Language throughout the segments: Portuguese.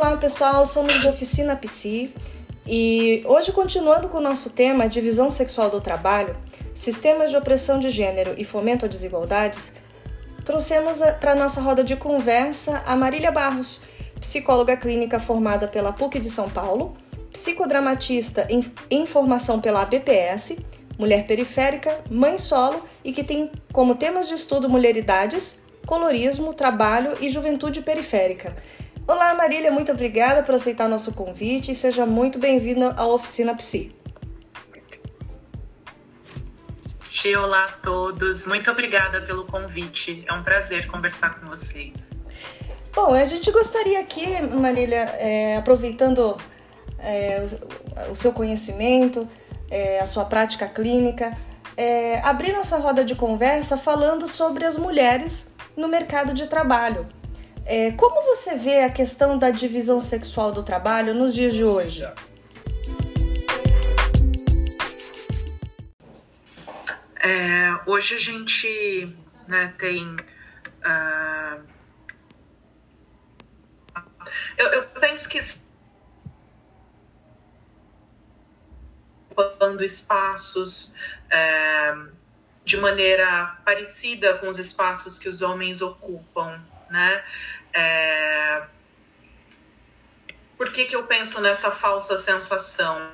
Olá pessoal, somos da Oficina Psi e hoje, continuando com o nosso tema divisão sexual do trabalho, sistemas de opressão de gênero e fomento à desigualdades, trouxemos para a nossa roda de conversa a Marília Barros, psicóloga clínica formada pela PUC de São Paulo, psicodramatista em, formação pela ABPS, mulher periférica, mãe solo e que tem como temas de estudo mulheridades, colorismo, trabalho e juventude periférica. Olá, Marília, muito obrigada por aceitar nosso convite e seja muito bem-vinda à Oficina Psi. Olá a todos, muito obrigada pelo convite. É um prazer conversar com vocês. Bom, a gente gostaria aqui, Marília, é, aproveitando é, o, o, seu conhecimento, é, a sua prática clínica, é, abrir nossa roda de conversa falando sobre as mulheres no mercado de trabalho. É, como você vê a questão da divisão sexual do trabalho nos dias de hoje? É, hoje a gente né, tem. Uh, eu, eu, penso que ocupando espaços é, de maneira parecida com os espaços que os homens ocupam, né? É... Por que, que eu penso nessa falsa sensação?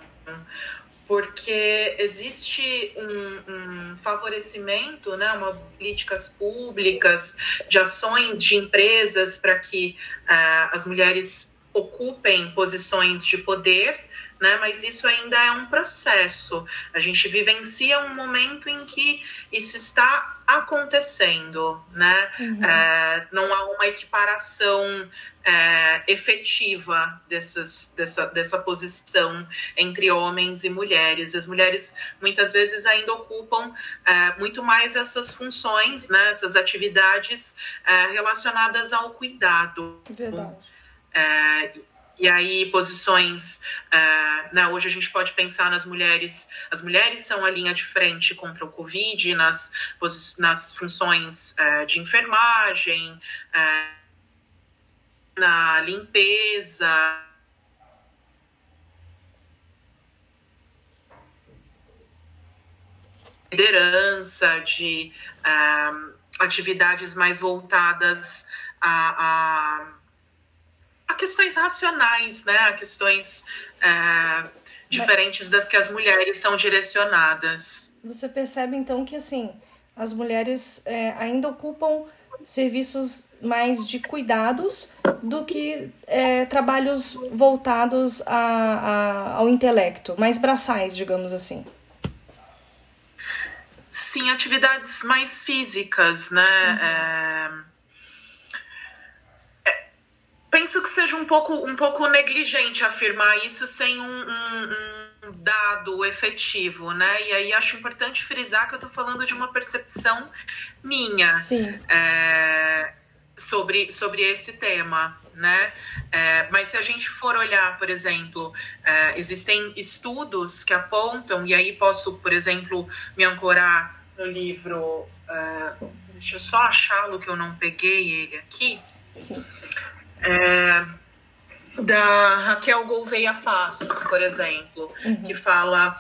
Porque existe um, um favorecimento, né, uma políticas públicas, de ações de empresas para que uh, as mulheres ocupem posições de poder, né? Mas isso ainda é um processo. A gente vivencia um momento em que isso está acontecendo, né? Uhum. É, não há uma equiparação é, efetiva dessas, dessa, dessa posição entre homens e mulheres. As mulheres muitas vezes ainda ocupam é, muito mais essas funções, né? Essas atividades é, relacionadas ao cuidado. Verdade. E aí posições, uh, né, hoje a gente pode pensar nas mulheres, as mulheres são a linha de frente contra o Covid, nas, nas funções uh, de enfermagem, uh, na limpeza, liderança, de atividades mais voltadas a, a a questões racionais, né? A questões é, diferentes das que as mulheres são direcionadas. Você percebe então que assim as mulheres é, ainda ocupam serviços mais de cuidados do que é, trabalhos voltados a, a, ao intelecto, mais braçais, digamos assim. Sim, atividades mais físicas, né? Uhum. É penso que seja um pouco, um pouco negligente afirmar isso sem um, um, um dado efetivo, né? E aí acho importante frisar que eu estou falando de uma percepção minha é, sobre, sobre esse tema, né? É, mas se a gente for olhar, por exemplo, é, existem estudos que apontam, e aí posso, por exemplo, me ancorar no livro. É, deixa eu só achá-lo que eu não peguei ele aqui. Sim é, da Raquel Gouveia Passos, por exemplo, uhum. que fala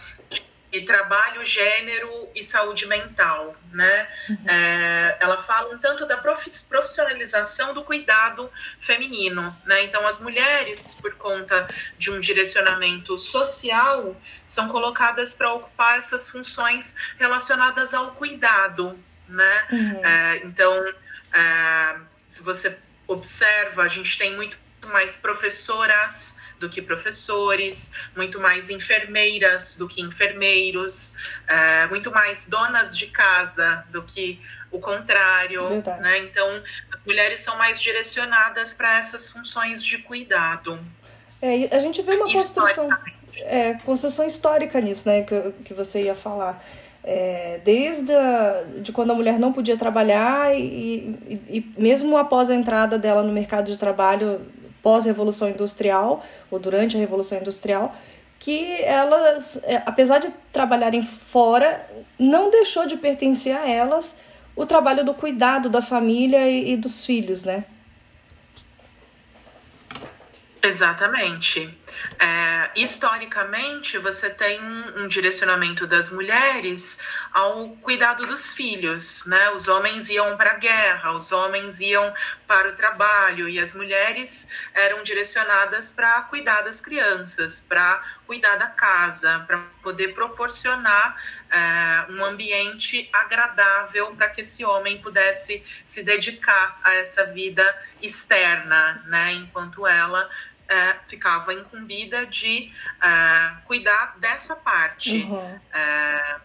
de trabalho, gênero e saúde mental, né? Uhum. É, ela fala um tanto da profissionalização do cuidado feminino, né? Então, as mulheres, por conta de um direcionamento social, são colocadas para ocupar essas funções relacionadas ao cuidado, né? Uhum. É, então, é, se você observa, a gente tem muito mais professoras do que professores, muito mais enfermeiras do que enfermeiros, é, muito mais donas de casa do que o contrário, Verdade. né? Então, as mulheres são mais direcionadas para essas funções de cuidado. É, a gente vê uma construção, é, construção histórica nisso, né? Que, que você ia falar. É, desde a, de quando a mulher não podia trabalhar e, e, e, mesmo após a entrada dela no mercado de trabalho pós-revolução industrial ou durante a revolução industrial, que elas, é, apesar de trabalharem fora, não deixou de pertencer a elas o trabalho do cuidado da família e, e dos filhos, né? Exatamente. É, historicamente, você tem um direcionamento das mulheres ao cuidado dos filhos, né? Os homens iam para a guerra, os homens iam para o trabalho e as mulheres eram direcionadas para cuidar das crianças, para cuidar da casa, para poder proporcionar é, um ambiente agradável para que esse homem pudesse se dedicar a essa vida externa, né? Enquanto ela é, ficava incumbida de é, cuidar dessa parte. Uhum. É...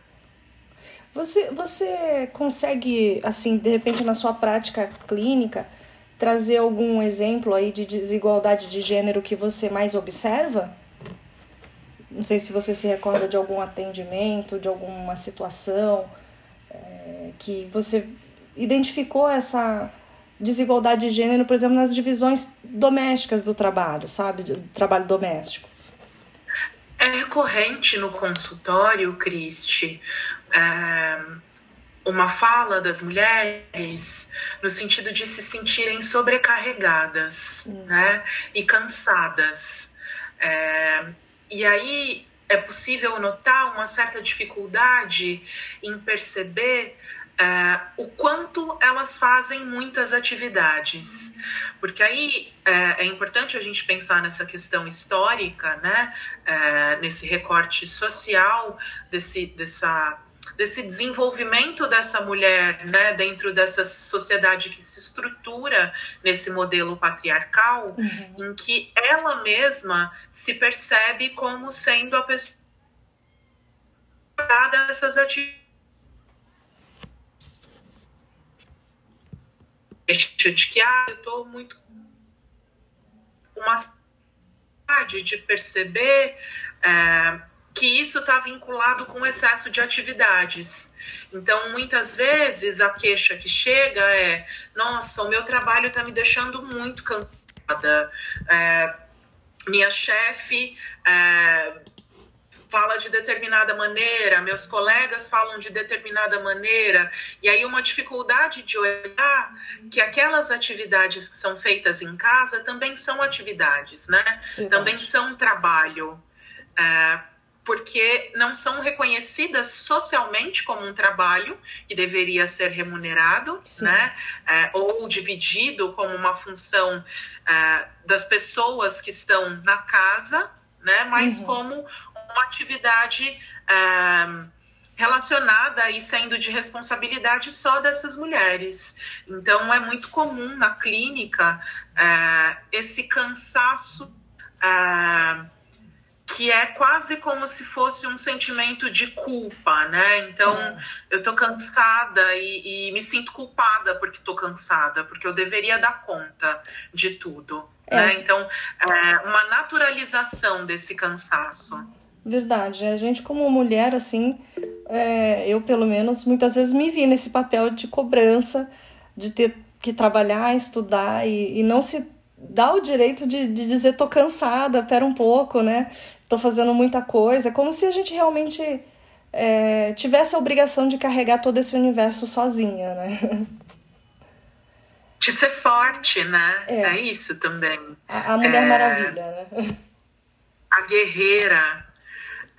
Você, você consegue, assim, de repente na sua prática clínica, trazer algum exemplo aí de desigualdade de gênero que você mais observa? Não sei se você se recorda de algum atendimento, de alguma situação é, que você identificou essa desigualdade de gênero, por exemplo, nas divisões domésticas do trabalho, sabe? Do trabalho doméstico. É recorrente no consultório, Cristi, é, uma fala das mulheres no sentido de se sentirem sobrecarregadas hum. né, e cansadas. É, e aí é possível notar uma certa dificuldade em perceber é, o quanto elas fazem muitas atividades. Porque aí é, é, importante a gente pensar nessa questão histórica, né? É, nesse recorte social, desse, dessa, desse desenvolvimento dessa mulher né? dentro dessa sociedade que se estrutura nesse modelo patriarcal, uhum. em que ela mesma se percebe como sendo a pessoa dessas atividades de que ah, eu estou muito uma de perceber é, que isso está vinculado com excesso de atividades. Então, muitas vezes a queixa que chega é: nossa, o meu trabalho está me deixando muito cansada. É, minha chefe é, fala de determinada maneira, meus colegas falam de determinada maneira, e aí uma dificuldade de olhar que aquelas atividades que são feitas em casa também são atividades, né? Verdade. Também são trabalho. É, porque não são reconhecidas socialmente como um trabalho que deveria ser remunerado, Sim. né? É, ou dividido como uma função é, das pessoas que estão na casa, né? Mas uhum. como uma atividade é, relacionada e sendo de responsabilidade só dessas mulheres. Então, é muito comum na clínica é, esse cansaço. É, que é quase como se fosse um sentimento de culpa, né? Então, eu tô cansada e, e, me sinto culpada porque tô cansada, porque eu deveria dar conta de tudo, é. né? Então, é uma naturalização desse cansaço. Verdade. A gente, como mulher, assim, é, eu pelo menos muitas vezes me vi nesse papel de cobrança, de ter que trabalhar, estudar e, e não se dá o direito de, de dizer tô cansada, pera um pouco, né? Tô fazendo muita coisa. É como se a gente realmente é, tivesse a obrigação de carregar todo esse universo sozinha, né? De ser forte, né? É, é isso também. A, a Mulher é... Maravilha, né? A guerreira,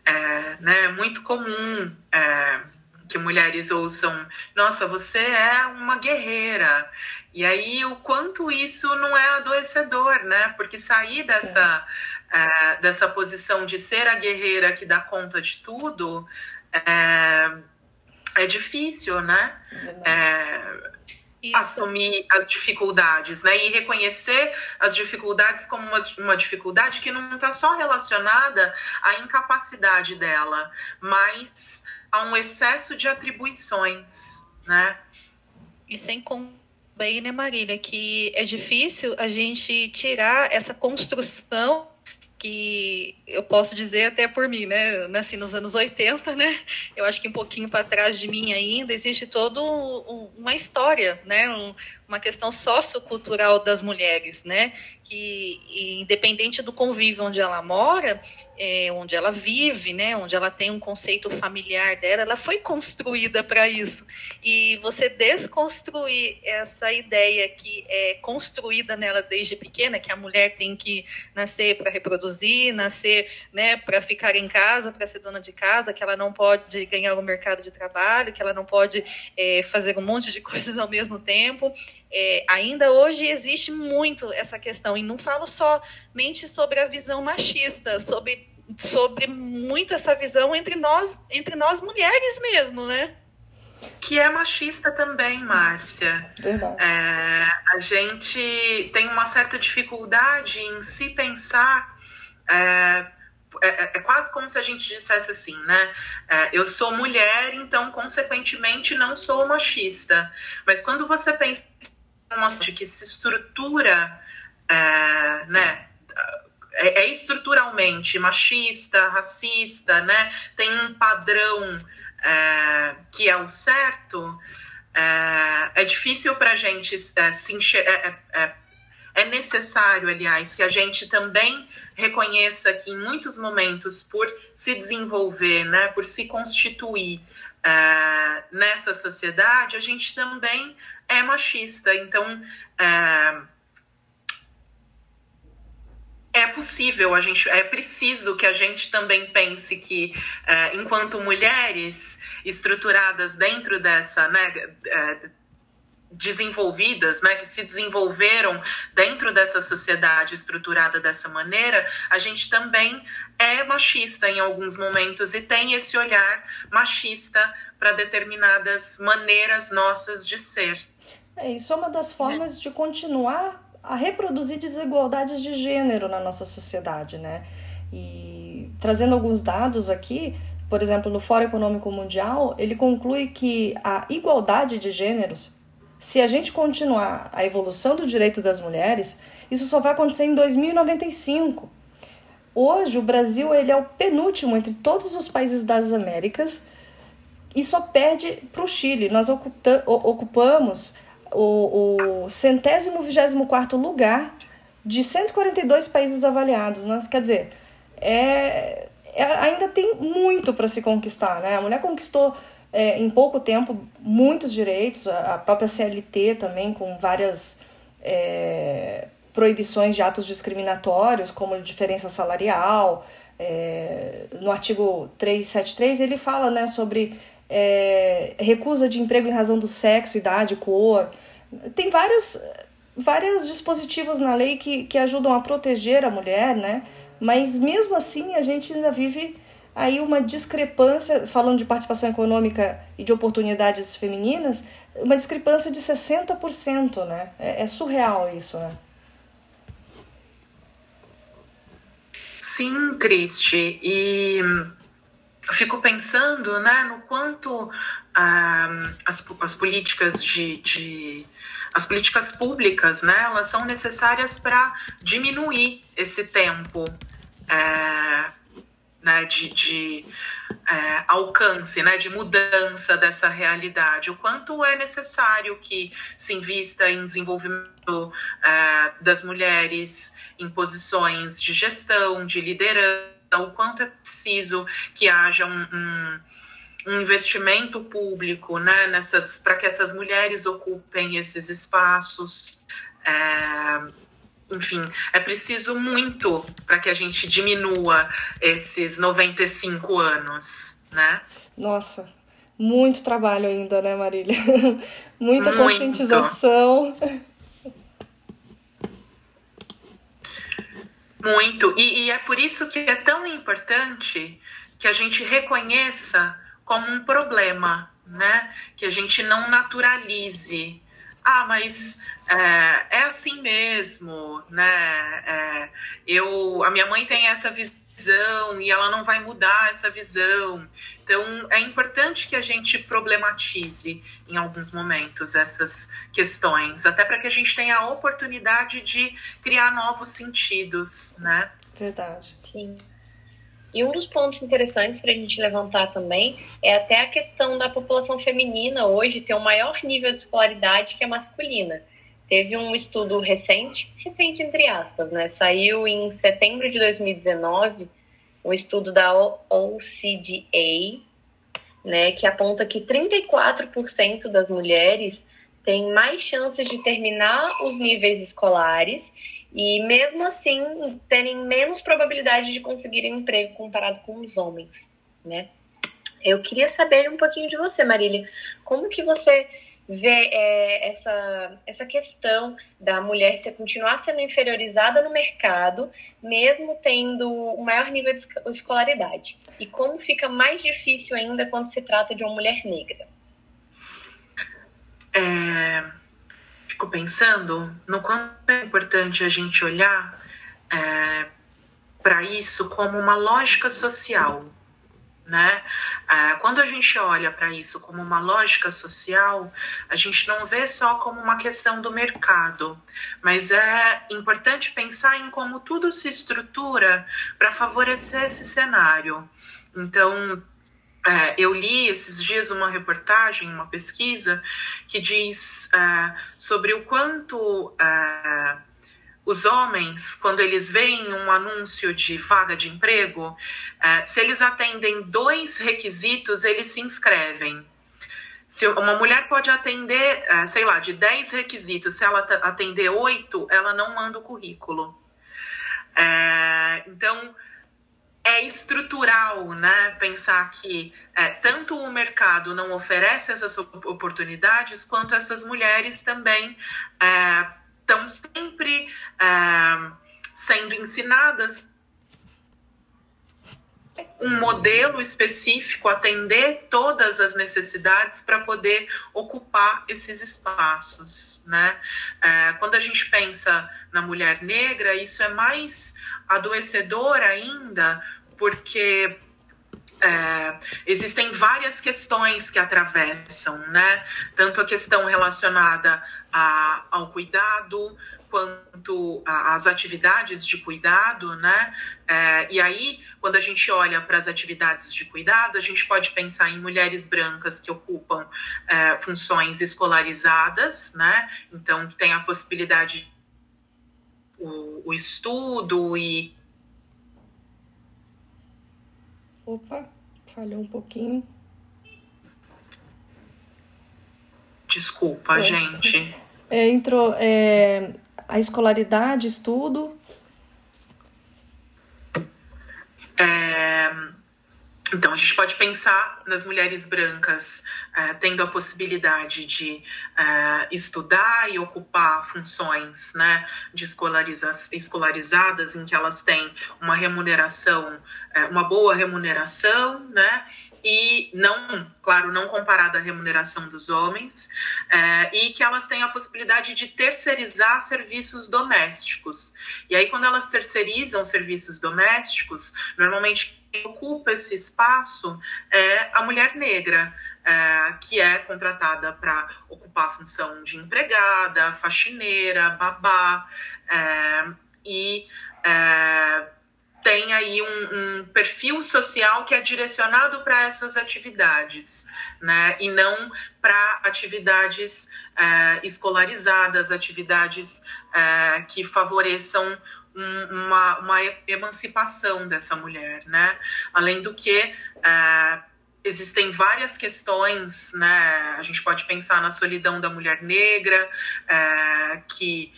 é, né, é muito comum é, que mulheres ouçam: Nossa, você é uma guerreira. E aí, o quanto isso não é adoecedor, né? Porque sair dessa, é, dessa posição de ser a guerreira que dá conta de tudo é, é difícil, né? É, isso. assumir as dificuldades, né? E reconhecer as dificuldades como uma, uma dificuldade que não está só relacionada à incapacidade dela, mas a um excesso de atribuições, né? E sem bem, né, Marília, que é difícil a gente tirar essa construção que eu posso dizer até por mim, né? Eu nasci nos anos 80, né? Eu acho que um pouquinho para trás de mim ainda existe toda um, uma história, né? Um, uma questão sociocultural das mulheres, né? Que independente do convívio onde ela mora, é, onde ela vive, né, onde ela tem um conceito familiar dela, ela foi construída para isso. E você desconstruir essa ideia que é construída nela desde pequena, que a mulher tem que nascer para reproduzir, nascer né, para ficar em casa, para ser dona de casa, que ela não pode ganhar o mercado de trabalho, que ela não pode é, fazer um monte de coisas ao mesmo tempo. É, ainda hoje existe muito essa questão, e não falo somente sobre a visão machista, sobre sobre muito essa visão entre nós, entre nós mulheres mesmo, né? Que é machista também, Márcia. Verdade. É, a gente tem uma certa dificuldade em se pensar. É, é, é, é quase como se a gente dissesse assim, né? É, eu sou mulher, então, consequentemente, não sou machista. Mas quando você pensa uma que se estrutura, é, né? é, é estruturalmente machista, racista, né? Tem um padrão é, que é o certo. É, é difícil para a gente é, se enxergar. É, é, é, necessário, aliás, que a gente também reconheça que em muitos momentos, por se desenvolver, né, por se constituir é, nessa sociedade, a gente também é machista. Então, é, é possível, a gente, é preciso que a gente também pense que, é, enquanto mulheres estruturadas dentro dessa, né, é, desenvolvidas, né, que se desenvolveram dentro dessa sociedade estruturada dessa maneira, a gente também é machista em alguns momentos e tem esse olhar machista para determinadas maneiras nossas de ser. É, isso é uma das formas de continuar a reproduzir desigualdades de gênero na nossa sociedade, né? E trazendo alguns dados aqui, por exemplo, no Fórum Econômico Mundial, ele conclui que a igualdade de gêneros, se a gente continuar a evolução do direito das mulheres, isso só vai acontecer em 2095. Hoje, o Brasil ele é o penúltimo entre todos os países das Américas e só perde para o Chile. Nós ocupamos o, o centésimo vigésimo quarto lugar de 142 países avaliados. Né? Quer dizer, é, é ainda tem muito para se conquistar. Né? A mulher conquistou é, em pouco tempo muitos direitos, a, própria CLT também, com várias é, proibições de atos discriminatórios, como diferença salarial. É, no artigo 373 ele fala né, sobre é, recusa de emprego em razão do sexo, idade, cor. Tem vários, vários dispositivos na lei que, que ajudam a proteger a mulher, né? Mas mesmo assim a gente ainda vive aí uma discrepância, falando de participação econômica e de oportunidades femininas, uma discrepância de 60%, né? É, é surreal isso, né? Sim, Cristi, e eu fico pensando né, no quanto ah, as, as políticas de, de as políticas públicas, né, elas são necessárias para diminuir esse tempo é, né, de, de é, alcance, né, de mudança dessa realidade. O quanto é necessário que se invista em desenvolvimento é, das mulheres em posições de gestão, de liderança, o quanto é preciso que haja um, um um investimento público né, nessas para que essas mulheres ocupem esses espaços. É, enfim, é preciso muito para que a gente diminua esses 95 anos, né? Nossa, muito trabalho ainda, né, Marília? Muita muito. conscientização. Muito. E, e é por isso que é tão importante que a gente reconheça como um problema, né? Que a gente não naturalize. Ah, mas é, é assim mesmo, né? É, eu, a minha mãe tem essa visão e ela não vai mudar essa visão. Então, é importante que a gente problematize em alguns momentos essas questões, até para que a gente tenha a oportunidade de criar novos sentidos, né? Verdade. Sim. E um dos pontos interessantes para a gente levantar também é até a questão da população feminina hoje ter um maior nível de escolaridade que a masculina. Teve um estudo recente, recente entre aspas, né? Saiu em setembro de 2019, um estudo da OCDA, né, que aponta que 34% das mulheres têm mais chances de terminar os níveis escolares e, mesmo assim, terem menos probabilidade de conseguir emprego comparado com os homens, né? Eu queria saber um pouquinho de você, Marília. Como que você vê é, essa, essa questão da mulher se continuar sendo inferiorizada no mercado, mesmo tendo o maior nível de escolaridade? E como fica mais difícil ainda quando se trata de uma mulher negra? É, fico pensando no quanto é importante a gente olhar é, para isso como uma lógica social né? É, quando a gente olha para isso como uma lógica social, a gente não vê só como uma questão do mercado, mas é importante pensar em como tudo se estrutura para favorecer esse cenário. Então, é, eu li esses dias uma reportagem, uma pesquisa, que diz é, sobre o quanto é, os homens, quando eles veem um anúncio de vaga de emprego, se eles atendem dois requisitos, eles se inscrevem. Se uma mulher pode atender, sei lá, de 10 requisitos, se ela atender oito, ela não manda o currículo. Então, é estrutural, né? Pensar que é, tanto o mercado não oferece essas oportunidades, quanto essas mulheres também é, estão sempre é, sendo ensinadas um modelo específico, atender todas as necessidades para poder ocupar esses espaços, né? É, quando a gente pensa na mulher negra, isso é mais adoecedor ainda, porque é, existem várias questões que atravessam, né? Tanto a questão relacionada a, ao cuidado, quanto às atividades de cuidado, né? É, e aí, quando a gente olha para as atividades de cuidado, a gente pode pensar em mulheres brancas que ocupam é, funções escolarizadas, né? Então, que tem a possibilidade o, o estudo e Opa, falhou um pouquinho. Desculpa, é. gente. É, entrou é, a escolaridade, estudo. É, então, a gente pode pensar nas mulheres brancas é, tendo a possibilidade de é, estudar e ocupar funções né, de escolariza escolarizadas, em que elas têm uma remuneração, é, uma boa remuneração, né, e não, claro, não comparada à remuneração dos homens, é, e que elas têm a possibilidade de terceirizar serviços domésticos. E aí, quando elas terceirizam serviços domésticos, normalmente quem ocupa esse espaço é a mulher negra. É, que é contratada para ocupar a função de empregada, faxineira, babá, é, e é, tem aí um, um, perfil social que é direcionado para essas atividades, né? E não para atividades é, escolarizadas, atividades é, que favoreçam um, uma, uma, emancipação dessa mulher, né? Além do que é, existem várias questões, né? A gente pode pensar na solidão da mulher negra, que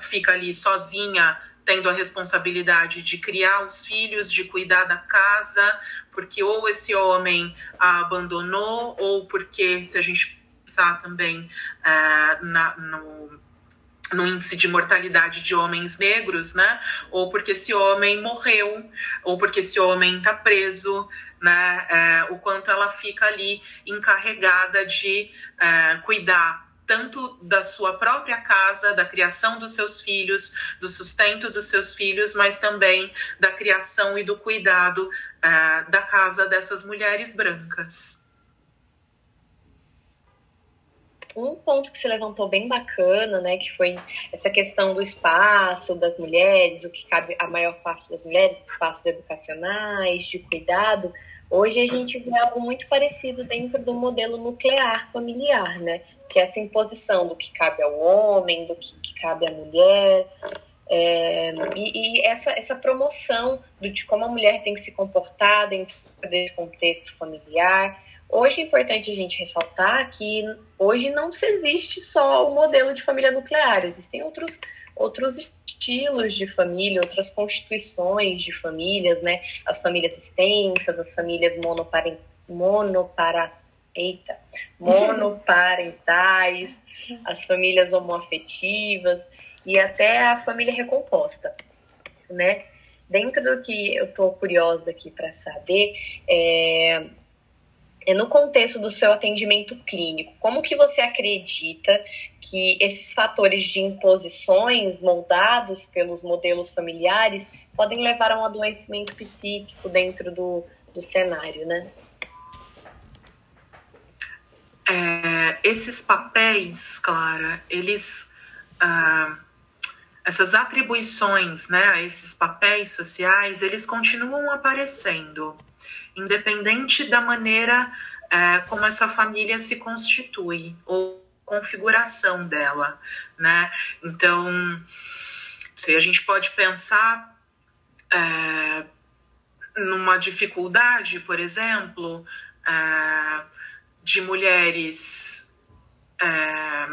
fica ali sozinha tendo a responsabilidade de criar os filhos, de cuidar da casa, porque ou esse homem a abandonou, ou porque, se a gente pensar também uh, na, no, no índice de mortalidade de homens negros, né? Ou porque esse homem morreu, ou porque esse homem está preso, né? É, o quanto ela fica ali encarregada de é, cuidar tanto da sua própria casa, da criação dos seus filhos, do sustento dos seus filhos, mas também da criação e do cuidado uh, da casa dessas mulheres brancas. Um ponto que você levantou bem bacana, né, que foi essa questão do espaço das mulheres, o que cabe a maior parte das mulheres, espaços educacionais, de cuidado. Hoje a gente vê algo muito parecido dentro do modelo nuclear familiar, né? Que é essa imposição do que cabe ao homem, do que, que cabe à mulher. É, e, e essa, essa promoção de como a mulher tem que se comportar dentro desse contexto familiar. Hoje é importante a gente ressaltar que hoje não se existe só o modelo de família nuclear, existem outros, outros estilos de família, outras constituições de famílias, né? As famílias extensas, as famílias monoparen, monopara, eita, monoparentais, as famílias homoafetivas e até a família recomposta, né? Dentro do que eu tô curiosa aqui para saber, é, é no contexto do seu atendimento clínico, como que você acredita que esses fatores de imposições moldados pelos modelos familiares podem levar a um adoecimento psíquico dentro do, do cenário, né? É, esses papéis, Clara, eles ah, essas atribuições né, a esses papéis sociais, eles continuam aparecendo independente da maneira é, como essa família se constitui ou configuração dela, né? Então, sei, a gente pode pensar é, numa dificuldade, por exemplo, é, de mulheres é,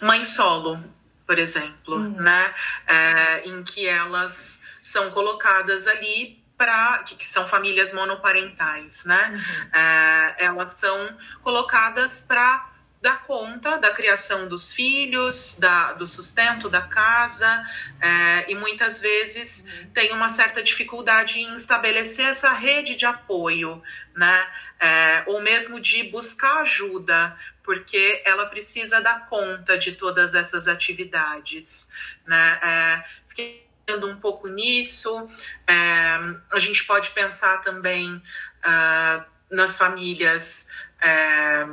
mãe solo, por exemplo, uhum. né? É, em que elas são colocadas ali para que, que, são famílias monoparentais, né? Uhum. É, elas são colocadas para dar conta da criação dos filhos, da, do sustento da casa, é, e muitas vezes uhum. tem uma certa dificuldade em estabelecer essa rede de apoio, né? É, ou mesmo de buscar ajuda, porque ela precisa dar conta de todas essas atividades, né? É, fiquei um pouco nisso. É, a gente pode pensar também uh, nas famílias é,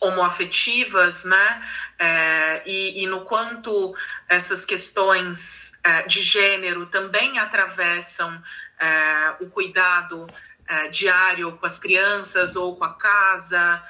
homoafetivas, né? É, e, e, no quanto essas questões é, de gênero também atravessam é, o cuidado é, diário com as crianças ou com a casa,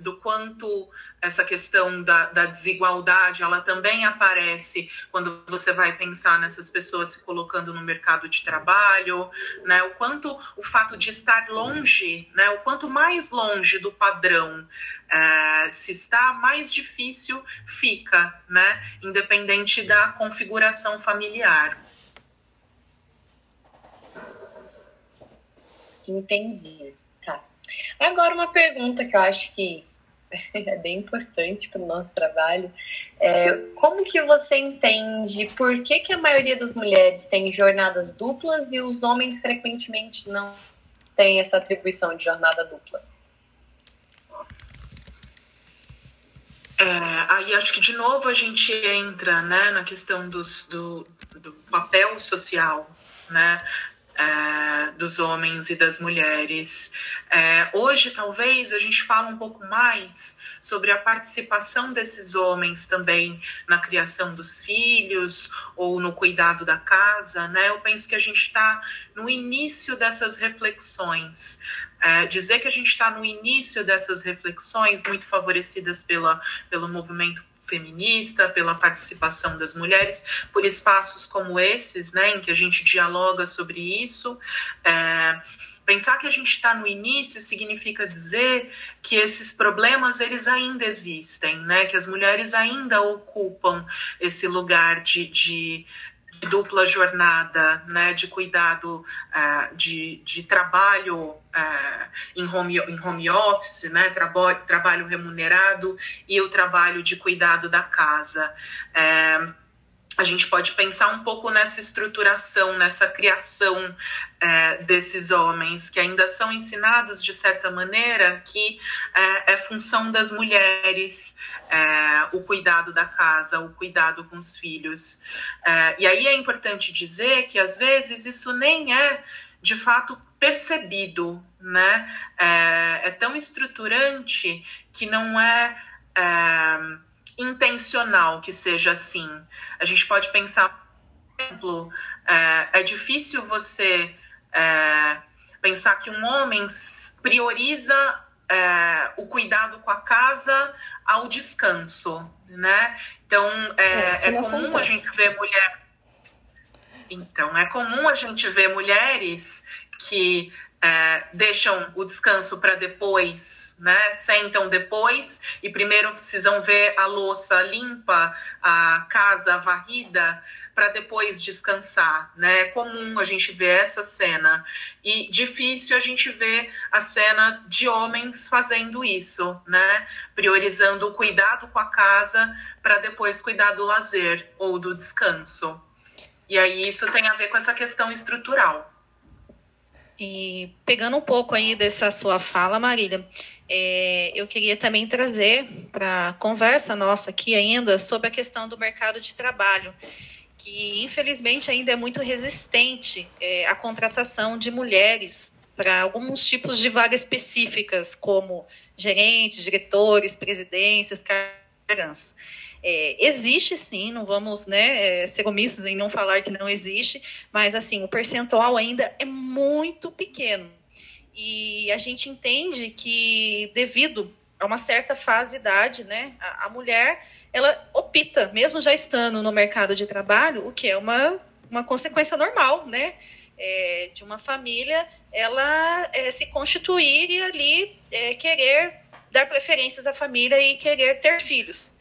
do quanto essa questão da, da, desigualdade, ela também aparece quando você vai pensar nessas pessoas se colocando no mercado de trabalho, né? O quanto o fato de estar longe, né? O quanto mais longe do padrão é, se está, mais difícil fica, né? Independente da configuração familiar. Entendi. Tá. Agora uma pergunta que eu acho que é bem importante para o nosso trabalho. É, como que você entende por que, que a maioria das mulheres tem jornadas duplas e os homens frequentemente não têm essa atribuição de jornada dupla? É, aí acho que de novo a gente entra né, na questão dos, do, do papel social, né? É, dos homens e das mulheres. É, hoje, talvez, a gente fala um pouco mais sobre a participação desses homens também na criação dos filhos ou no cuidado da casa, né? Eu penso que a gente está no início dessas reflexões. É, dizer que a gente está no início dessas reflexões, muito favorecidas pela, pelo movimento feminista, pela participação das mulheres, por espaços como esses, né, em que a gente dialoga sobre isso. É, pensar que a gente está no início significa dizer que esses problemas eles ainda existem, né, que as mulheres ainda ocupam esse lugar de, de dupla jornada, né, de cuidado, uh, de, de trabalho uh, em, home, em home office, né, trabo, trabalho remunerado e o trabalho de cuidado da casa. Uh, a gente pode pensar um pouco nessa estruturação, nessa criação é, desses homens que ainda são ensinados de certa maneira que é, é função das mulheres é, o cuidado da casa, o cuidado com os filhos. É, e aí é importante dizer que às vezes isso nem é de fato percebido, né? É, é tão estruturante que não é, é intencional que seja assim. A gente pode pensar, por exemplo, é, é difícil você é, pensar que um homem prioriza é, o cuidado com a casa ao descanso, né? Então é, é, é comum a gente ver mulher. Então é comum a gente ver mulheres que é, deixam o descanso para depois, né? Sentam depois e primeiro precisam ver a louça limpa, a casa varrida para depois descansar, né? É comum a gente ver essa cena e difícil a gente ver a cena de homens fazendo isso, né? Priorizando o cuidado com a casa para depois cuidar do lazer ou do descanso. E aí isso tem a ver com essa questão estrutural. E pegando um pouco aí dessa sua fala, Marília, é, eu queria também trazer para a conversa nossa aqui ainda sobre a questão do mercado de trabalho que infelizmente ainda é muito resistente é, à contratação de mulheres para alguns tipos de vagas específicas, como gerentes, diretores, presidências, cargos. É, existe sim, não vamos né, é, ser omissos em não falar que não existe, mas assim, o percentual ainda é muito pequeno. E a gente entende que, devido a uma certa fase de idade, né, a, a mulher ela opta, mesmo já estando no mercado de trabalho, o que é uma, uma consequência normal, né? É, de uma família, ela é, se constituir e ali é, querer dar preferências à família e querer ter filhos.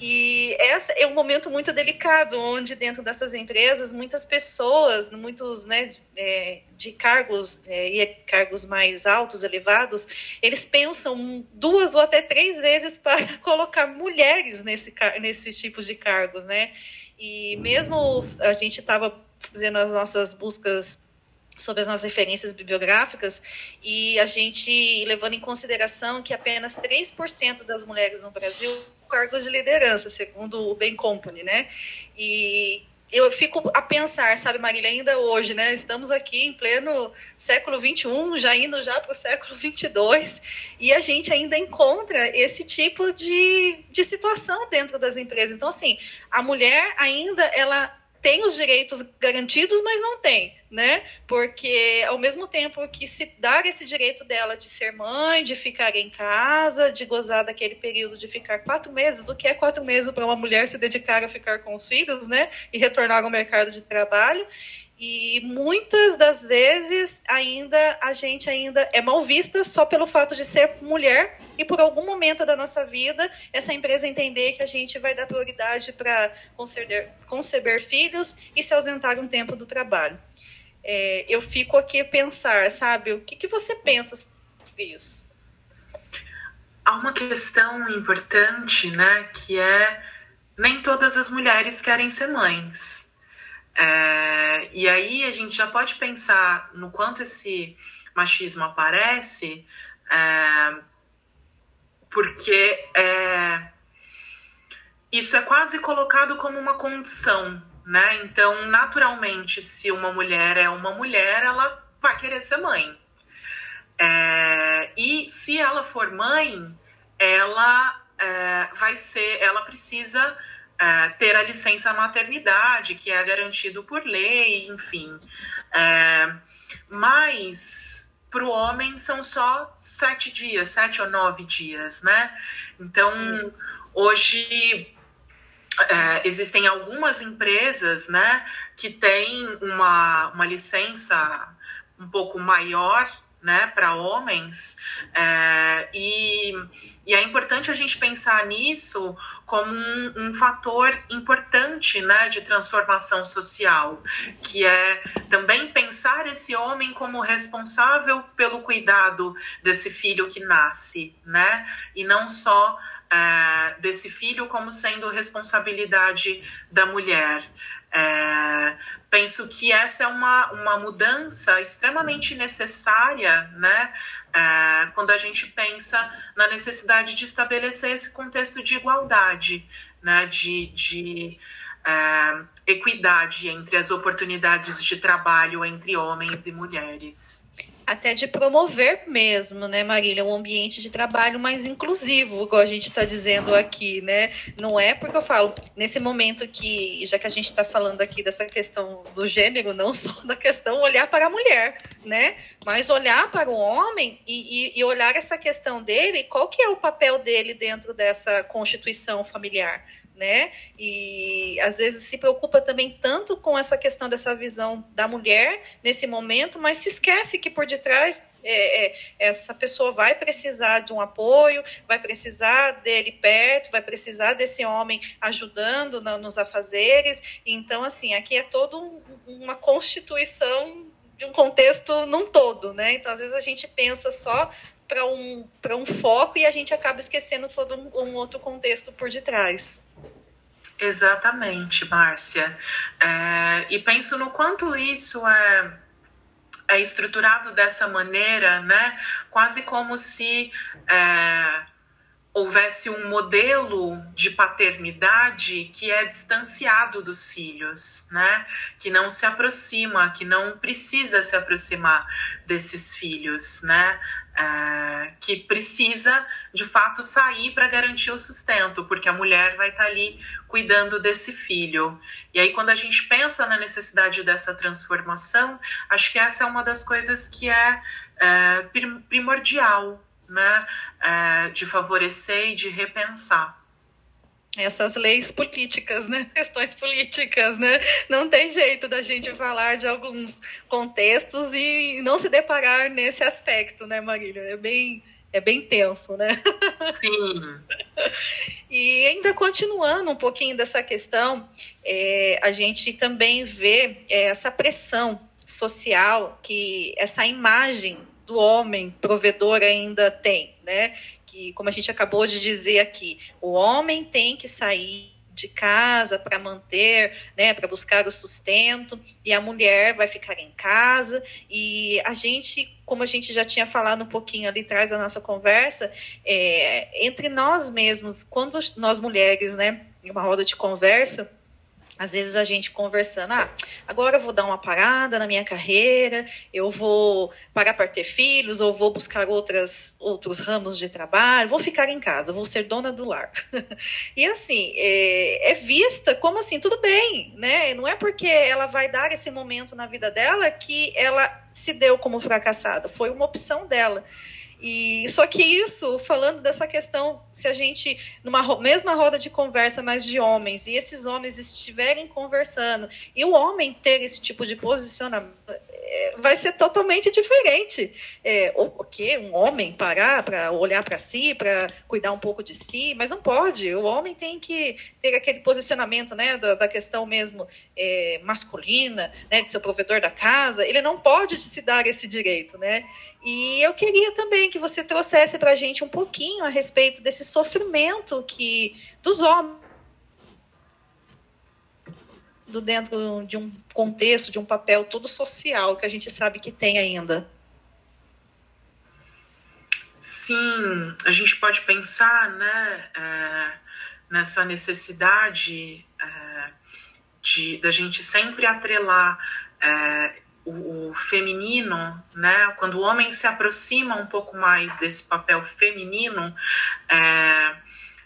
E esse é um momento muito delicado, onde dentro dessas empresas, muitas pessoas, muitos né, de, é, de cargos é, e cargos mais altos, elevados, eles pensam duas ou até três vezes para colocar mulheres nesse, nesses tipos de cargos, né? E mesmo a gente estava fazendo as nossas buscas sobre as nossas referências bibliográficas e a gente levando em consideração que apenas 3% das mulheres no Brasil cargos de liderança, segundo o Ben Company, né? E eu fico a pensar, sabe, Marília, ainda hoje, né? Estamos aqui em pleno século XXI, já indo já para o século XXII, e a gente ainda encontra esse tipo de, de situação dentro das empresas. Então, assim, a mulher ainda ela tem os direitos garantidos, mas não tem, né? Porque ao mesmo tempo que se dar esse direito dela de ser mãe, de ficar em casa, de gozar daquele período de ficar quatro meses, o que é quatro meses para uma mulher se dedicar a ficar com os filhos, né? E retornar ao mercado de trabalho. E muitas das vezes ainda a gente ainda é mal vista só pelo fato de ser mulher e por algum momento da nossa vida essa empresa entender que a gente vai dar prioridade para conceber, conceber filhos e se ausentar um tempo do trabalho. É, eu fico aqui a pensar, sabe, o que, que você pensa sobre isso? Há uma questão importante, né, que é nem todas as mulheres querem ser mães. É, e aí a gente já pode pensar no quanto esse machismo aparece, é, porque é, isso é quase colocado como uma condição, né? Então, naturalmente, se uma mulher é uma mulher, ela vai querer ser mãe. É, e se ela for mãe, ela é, vai ser, ela precisa é, ter a licença maternidade, que é garantido por lei, enfim. É, mas para o homem são só sete dias, sete ou nove dias, né? Então, hoje é, existem algumas empresas, né, que têm uma, uma licença um pouco maior, né, para homens, é, e, e é importante a gente pensar nisso como um, um, fator importante né, de transformação social, que é também pensar esse homem como responsável pelo cuidado desse filho que nasce, né? E não só é, desse filho como sendo responsabilidade da mulher. É, penso que essa é uma, uma mudança extremamente necessária, né? É, quando a gente pensa na necessidade de estabelecer esse contexto de igualdade, né? De, de é, equidade entre as oportunidades de trabalho entre homens e mulheres. Até de promover mesmo, né, Marília, um ambiente de trabalho mais inclusivo, igual a gente está dizendo aqui, né? Não é porque eu falo, nesse momento que, já que a gente está falando aqui dessa questão do gênero, não só da questão olhar para a mulher, né? Mas olhar para o homem e, e, e olhar essa questão dele, qual que é o papel dele dentro dessa constituição familiar, né? E às vezes se preocupa também tanto com essa questão dessa visão da mulher nesse momento, mas se esquece que por detrás é, é, essa pessoa vai precisar de um apoio, vai precisar dele perto, vai precisar desse homem ajudando no, nos afazeres. Então, assim, aqui é toda um, uma constituição de um contexto num todo, né? Então, às vezes a gente pensa só para um, um foco e a gente acaba esquecendo todo um, um outro contexto por detrás. Exatamente, Márcia. É, e penso no quanto isso é, é estruturado dessa maneira, né? Quase como se é, houvesse um modelo de paternidade que é distanciado dos filhos, né? Que não se aproxima, que não precisa se aproximar desses filhos, né? É, que precisa de fato sair para garantir o sustento, porque a mulher vai estar tá ali cuidando desse filho. E aí, quando a gente pensa na necessidade dessa transformação, acho que essa é uma das coisas que é, é primordial, né? É, de favorecer e de repensar essas leis políticas, né? Questões políticas, né? Não tem jeito da gente falar de alguns contextos e não se deparar nesse aspecto, né, Marília? É bem, é bem tenso, né? Sim. e ainda continuando um pouquinho dessa questão, é, a gente também vê é, essa pressão social que essa imagem do homem provedor ainda tem, né? Que, como a gente acabou de dizer aqui, o homem tem que sair de casa para manter, né, para buscar o sustento, e a mulher vai ficar em casa. E a gente, como a gente já tinha falado um pouquinho ali atrás da nossa conversa, é, entre nós mesmos, quando nós mulheres, né, em uma roda de conversa, às vezes a gente conversando, ah, agora eu vou dar uma parada na minha carreira, eu vou parar para ter filhos, ou vou buscar outras, outros ramos de trabalho, vou ficar em casa, vou ser dona do lar. e assim, é, é, vista como assim, tudo bem, né? Não é porque ela vai dar esse momento na vida dela que ela se deu como fracassada, foi uma opção dela. E só que isso, falando dessa questão, se a gente numa mesma roda de conversa, mas de homens, e esses homens estiverem conversando, e o homem ter esse tipo de posicionamento, vai ser totalmente diferente. É, o, que um homem parar para olhar para si, para cuidar um pouco de si, mas não pode. O homem tem que ter aquele posicionamento, né, da, da questão mesmo é, masculina, né, de ser provedor da casa. Ele não pode se dar esse direito, né? E eu queria também que você trouxesse para a gente um pouquinho a respeito desse sofrimento que dos homens dentro de um contexto, de um papel todo social que a gente sabe que tem ainda. Sim, a gente pode pensar né, é, nessa necessidade é, de da gente sempre atrelar é, o, o, feminino, né? Quando o homem se aproxima um pouco mais desse papel feminino, é,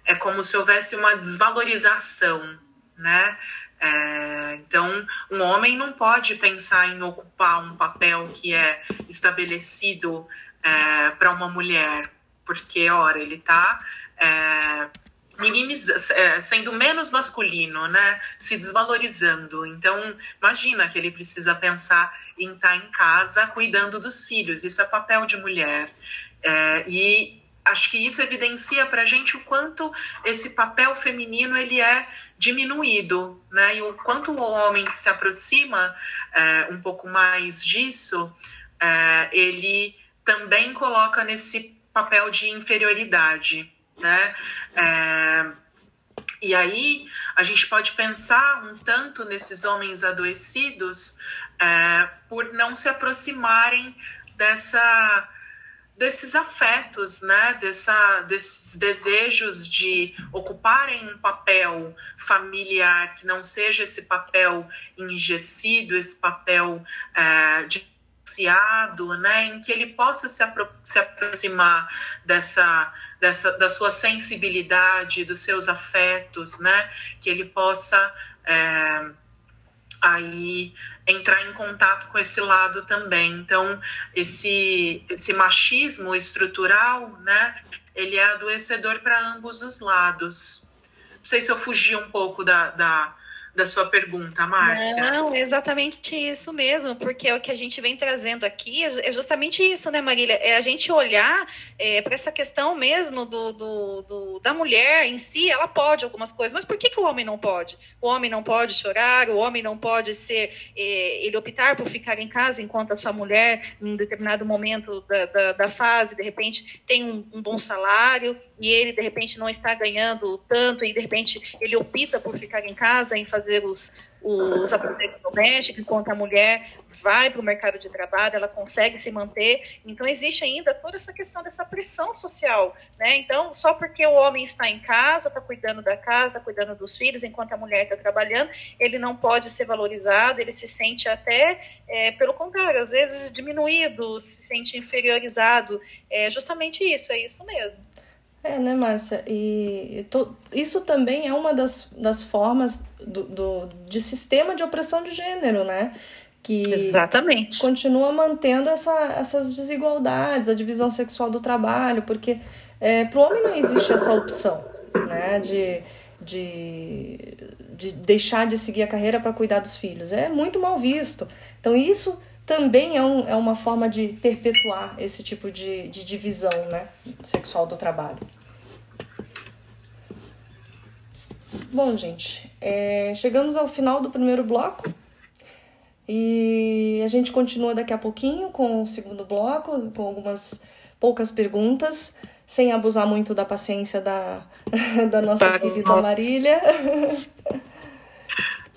é como se houvesse uma desvalorização, né? É, então, um homem não pode pensar em ocupar um papel que é estabelecido é, para uma mulher, porque, ora, ele está é, é, sendo menos masculino, né? Se desvalorizando. Então, imagina que ele precisa pensar em estar tá em casa cuidando dos filhos. Isso é papel de mulher. É, e acho que isso evidencia para a gente o quanto esse papel feminino ele é diminuído, né? E o quanto o homem se aproxima é, um pouco mais disso, é, ele também coloca nesse papel de inferioridade né? É, e aí a gente pode pensar um tanto nesses homens adoecidos por não se aproximarem dessa desses afetos, né? Dessa, desses desejos de ocuparem um papel familiar que não seja esse papel enrijecido, esse papel é, né, em que ele possa se, apro se aproximar dessa, dessa, da sua sensibilidade, dos seus afetos, né, que ele possa é, aí entrar em contato com esse lado também. Então, esse, esse machismo estrutural, né, ele é adoecedor para ambos os lados. Não sei se eu fugi um pouco da, da da sua pergunta, Márcia. Não, é exatamente isso mesmo, porque o que a gente vem trazendo aqui é, é justamente isso, né, Marília? É a gente olhar é, para essa questão mesmo do, do, do, da mulher em si, ela pode algumas coisas, mas por que, que o homem não pode? O homem não pode chorar, o homem não pode ser, é, ele optar por ficar em casa enquanto a sua mulher, em um determinado momento da, da, da fase, de repente, tem um, um bom salário e ele, de repente, não está ganhando tanto e, de repente, ele opta por ficar em casa, em fazer fazer os, os domésticos, enquanto a mulher vai para o mercado de trabalho, ela consegue se manter. Então, existe ainda toda essa questão dessa pressão social. Né? Então, só porque o homem está em casa, está cuidando da casa, cuidando dos filhos, enquanto a mulher está trabalhando, ele não pode ser valorizado, ele se sente até, é, pelo contrário, às vezes diminuído, se sente inferiorizado. É justamente isso, é isso mesmo. É, né, Márcia? E to, isso também é uma das, das formas do, do, de sistema de opressão de gênero, né? Que Exatamente. continua mantendo essa, essas desigualdades, a divisão sexual do trabalho, porque é, para o homem não existe essa opção, né? De, de, de deixar de seguir a carreira para cuidar dos filhos. É muito mal visto. Então, isso também é, um, é uma forma de perpetuar esse tipo de, de divisão né, sexual do trabalho. Bom, gente, é, chegamos ao final do primeiro bloco e a gente continua daqui a pouquinho com o segundo bloco, com algumas poucas perguntas, sem abusar muito da paciência da, da nossa tá, querida nossa. Marília.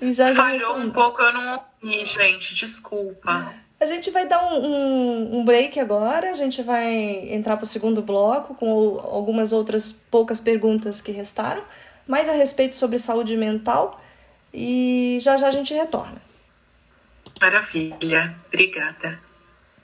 e já, já Falhou um pouco, eu não ouvi, gente, desculpa. A gente vai dar um, um, um, break agora, a gente vai entrar para o segundo bloco com algumas outras poucas perguntas que restaram mais a respeito sobre saúde mental e já já a gente retorna. Maravilha, obrigada.